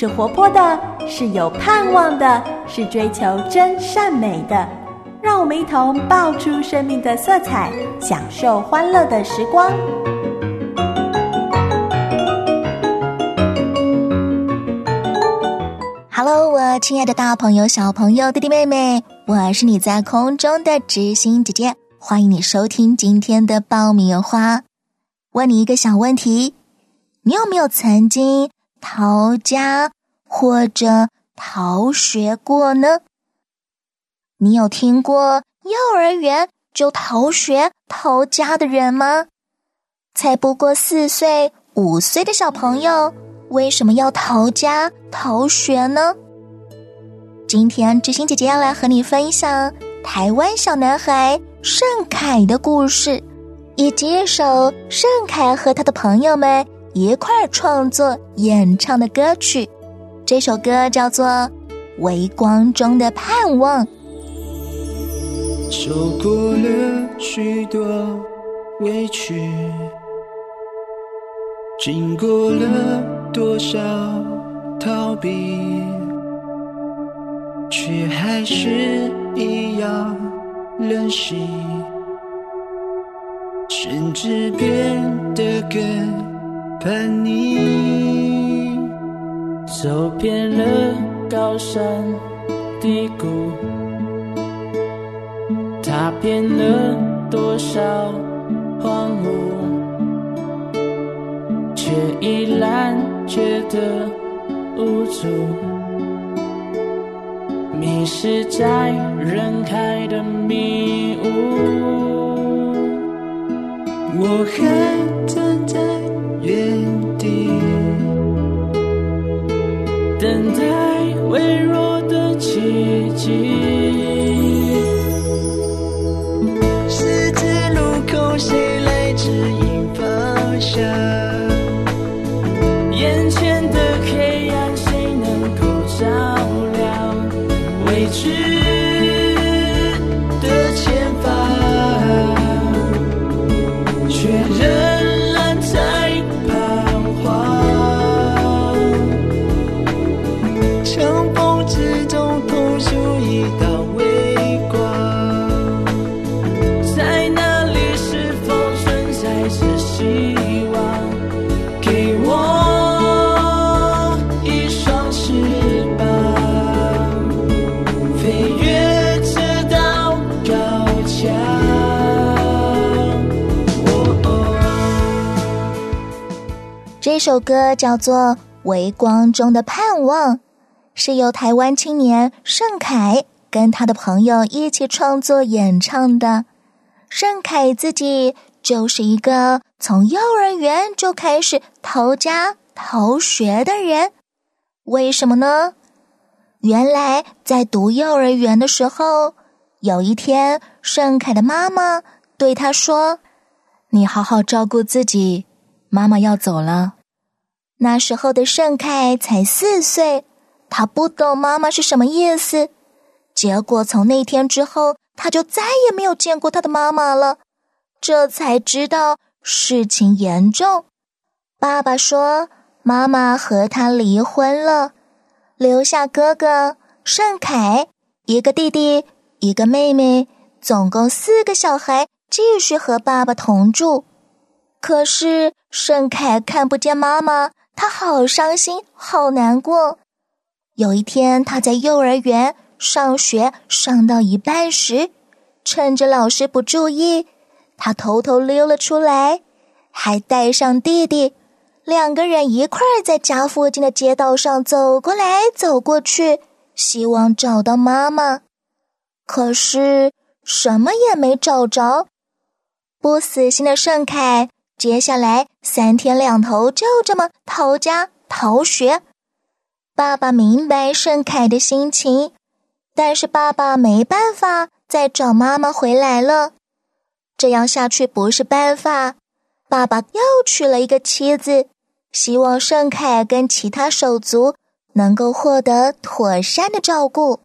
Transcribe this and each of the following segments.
是活泼的，是有盼望的，是追求真善美的。让我们一同爆出生命的色彩，享受欢乐的时光。Hello，我亲爱的大朋友、小朋友、弟弟妹妹，我是你在空中的知心姐姐，欢迎你收听今天的爆米花。问你一个小问题：你有没有曾经逃家或者逃学过呢？你有听过幼儿园就逃学逃家的人吗？才不过四岁、五岁的小朋友，为什么要逃家逃学呢？今天知心姐姐要来和你分享台湾小男孩盛凯的故事，以及一首盛凯和他的朋友们一块创作演唱的歌曲。这首歌叫做《微光中的盼望》。受过了许多委屈，经过了多少逃避，却还是一样任性，甚至变得更叛逆。走遍了高山低谷。踏遍了多少荒芜，却依然觉得无助，迷失在人海的迷雾。我还在等待微弱这首歌叫做《微光中的盼望》，是由台湾青年盛凯跟他的朋友一起创作演唱的。盛凯自己就是一个从幼儿园就开始逃家逃学的人，为什么呢？原来在读幼儿园的时候，有一天，盛凯的妈妈对他说：“你好好照顾自己。”妈妈要走了。那时候的盛凯才四岁，他不懂妈妈是什么意思。结果从那天之后，他就再也没有见过他的妈妈了。这才知道事情严重。爸爸说，妈妈和他离婚了，留下哥哥盛凯，一个弟弟，一个妹妹，总共四个小孩，继续和爸爸同住。可是。盛凯看不见妈妈，他好伤心，好难过。有一天，他在幼儿园上学，上到一半时，趁着老师不注意，他偷偷溜了出来，还带上弟弟，两个人一块儿在家附近的街道上走过来走过去，希望找到妈妈。可是什么也没找着。不死心的盛凯。接下来三天两头就这么逃家逃学，爸爸明白盛凯的心情，但是爸爸没办法再找妈妈回来了。这样下去不是办法，爸爸又娶了一个妻子，希望盛凯跟其他手足能够获得妥善的照顾。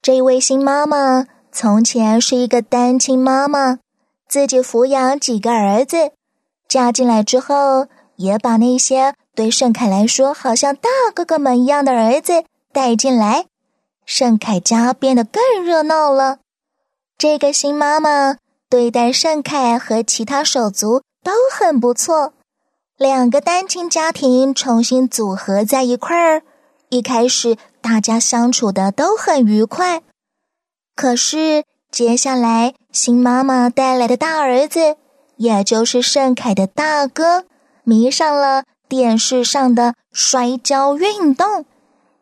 这位新妈妈从前是一个单亲妈妈，自己抚养几个儿子。嫁进来之后，也把那些对盛凯来说好像大哥哥们一样的儿子带进来，盛凯家变得更热闹了。这个新妈妈对待盛凯和其他手足都很不错，两个单亲家庭重新组合在一块儿，一开始大家相处的都很愉快。可是接下来新妈妈带来的大儿子，也就是盛凯的大哥，迷上了。电视上的摔跤运动，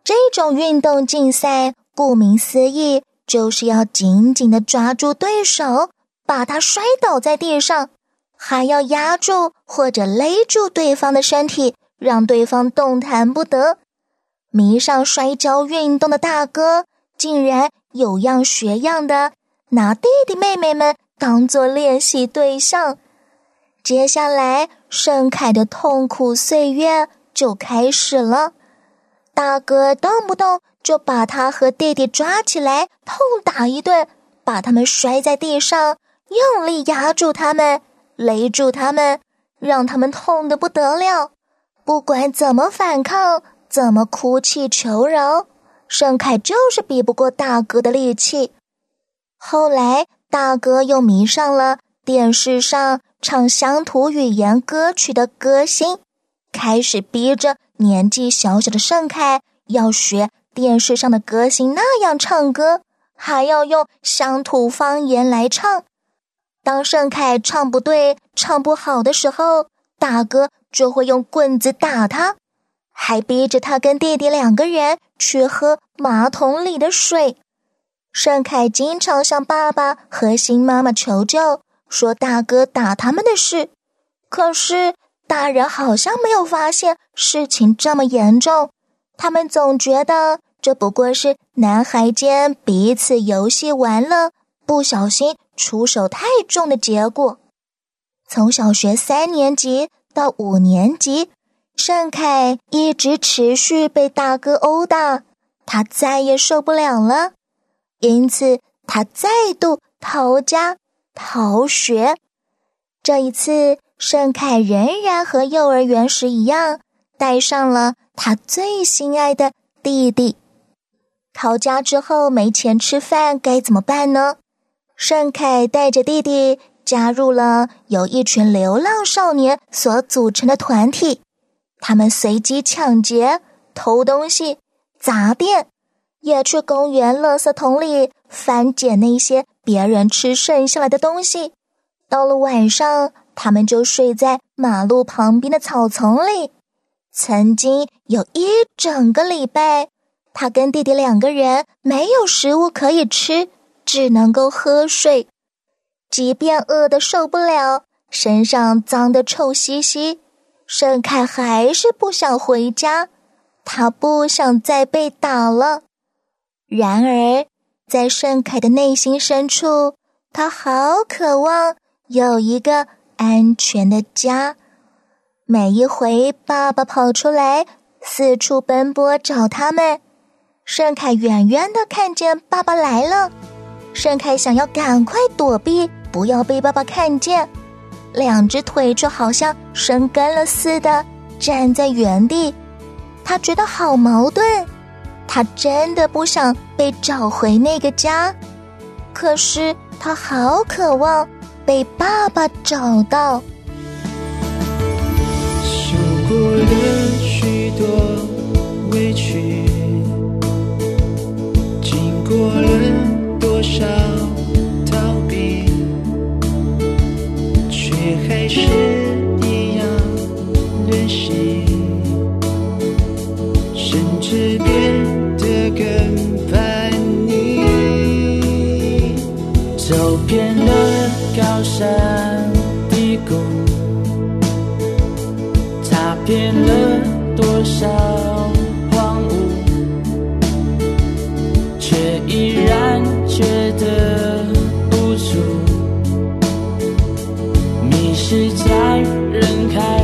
这种运动竞赛，顾名思义，就是要紧紧的抓住对手，把他摔倒在地上，还要压住或者勒住对方的身体，让对方动弹不得。迷上摔跤运动的大哥，竟然有样学样的拿弟弟妹妹们当做练习对象。接下来，盛凯的痛苦岁月就开始了。大哥动不动就把他和弟弟抓起来痛打一顿，把他们摔在地上，用力压住他们，勒住他们，让他们痛得不得了。不管怎么反抗，怎么哭泣求饶，盛凯就是比不过大哥的力气。后来，大哥又迷上了电视上。唱乡土语言歌曲的歌星，开始逼着年纪小小的盛凯要学电视上的歌星那样唱歌，还要用乡土方言来唱。当盛凯唱不对、唱不好的时候，大哥就会用棍子打他，还逼着他跟弟弟两个人去喝马桶里的水。盛凯经常向爸爸和新妈妈求救。说大哥打他们的事，可是大人好像没有发现事情这么严重。他们总觉得这不过是男孩间彼此游戏玩乐，不小心出手太重的结果。从小学三年级到五年级，盛凯一直持续被大哥殴打，他再也受不了了，因此他再度逃家。逃学，这一次，盛凯仍然和幼儿园时一样，带上了他最心爱的弟弟。逃家之后没钱吃饭，该怎么办呢？盛凯带着弟弟加入了由一群流浪少年所组成的团体，他们随机抢劫、偷东西、砸店，也去公园垃圾桶里翻捡那些。别人吃剩下来的东西，到了晚上，他们就睡在马路旁边的草丛里。曾经有一整个礼拜，他跟弟弟两个人没有食物可以吃，只能够喝水。即便饿得受不了，身上脏得臭兮兮，盛凯还是不想回家。他不想再被打了。然而。在盛凯的内心深处，他好渴望有一个安全的家。每一回爸爸跑出来，四处奔波找他们，盛凯远远的看见爸爸来了，盛凯想要赶快躲避，不要被爸爸看见，两只腿就好像生根了似的站在原地，他觉得好矛盾。他真的不想被找回那个家，可是他好渴望被爸爸找到。受过了许多委屈，经过了多少逃避，却还是是在人海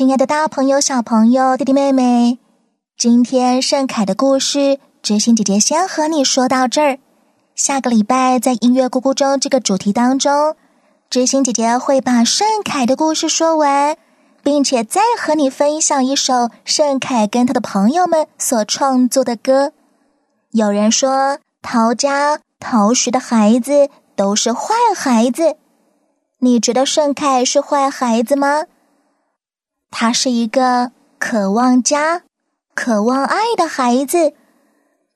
亲爱的大朋友、小朋友、弟弟妹妹，今天盛凯的故事，知心姐姐先和你说到这儿。下个礼拜在音乐咕咕中这个主题当中，知心姐姐会把盛凯的故事说完，并且再和你分享一首盛凯跟他的朋友们所创作的歌。有人说，陶家、陶徐的孩子都是坏孩子，你觉得盛凯是坏孩子吗？他是一个渴望家、渴望爱的孩子，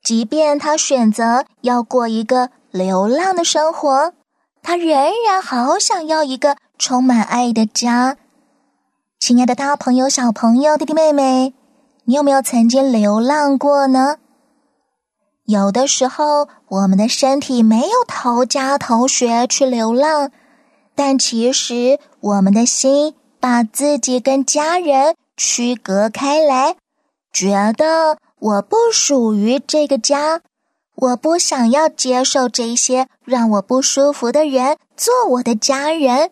即便他选择要过一个流浪的生活，他仍然好想要一个充满爱的家。亲爱的，大朋友、小朋友、弟弟妹妹，你有没有曾经流浪过呢？有的时候，我们的身体没有逃家逃学去流浪，但其实我们的心。把自己跟家人区隔开来，觉得我不属于这个家，我不想要接受这些让我不舒服的人做我的家人，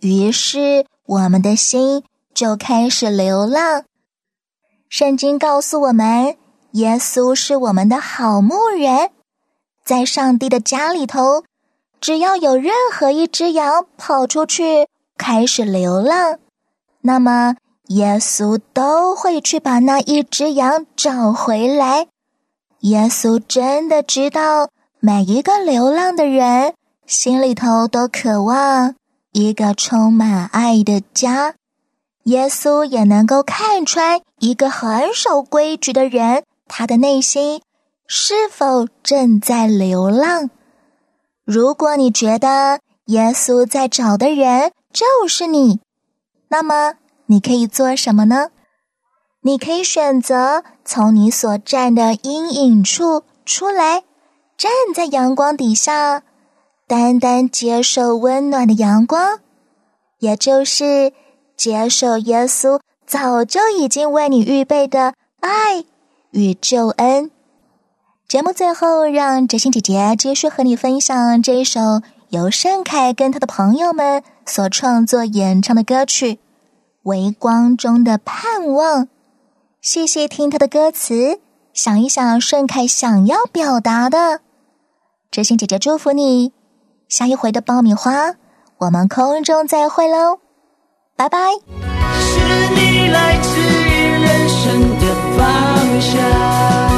于是我们的心就开始流浪。圣经告诉我们，耶稣是我们的好牧人，在上帝的家里头，只要有任何一只羊跑出去。开始流浪，那么耶稣都会去把那一只羊找回来。耶稣真的知道每一个流浪的人心里头都渴望一个充满爱的家。耶稣也能够看穿一个很守规矩的人，他的内心是否正在流浪。如果你觉得耶稣在找的人，就是你，那么你可以做什么呢？你可以选择从你所站的阴影处出来，站在阳光底下，单单接受温暖的阳光，也就是接受耶稣早就已经为你预备的爱与救恩。节目最后，让哲心姐姐继续和你分享这一首由盛凯跟他的朋友们。所创作演唱的歌曲微光中的盼望。谢谢听他的歌词想一想盛开想要表达的。知心姐姐祝福你下一回的爆米花我们空中再会喽。拜拜。是你来自于人生的方向。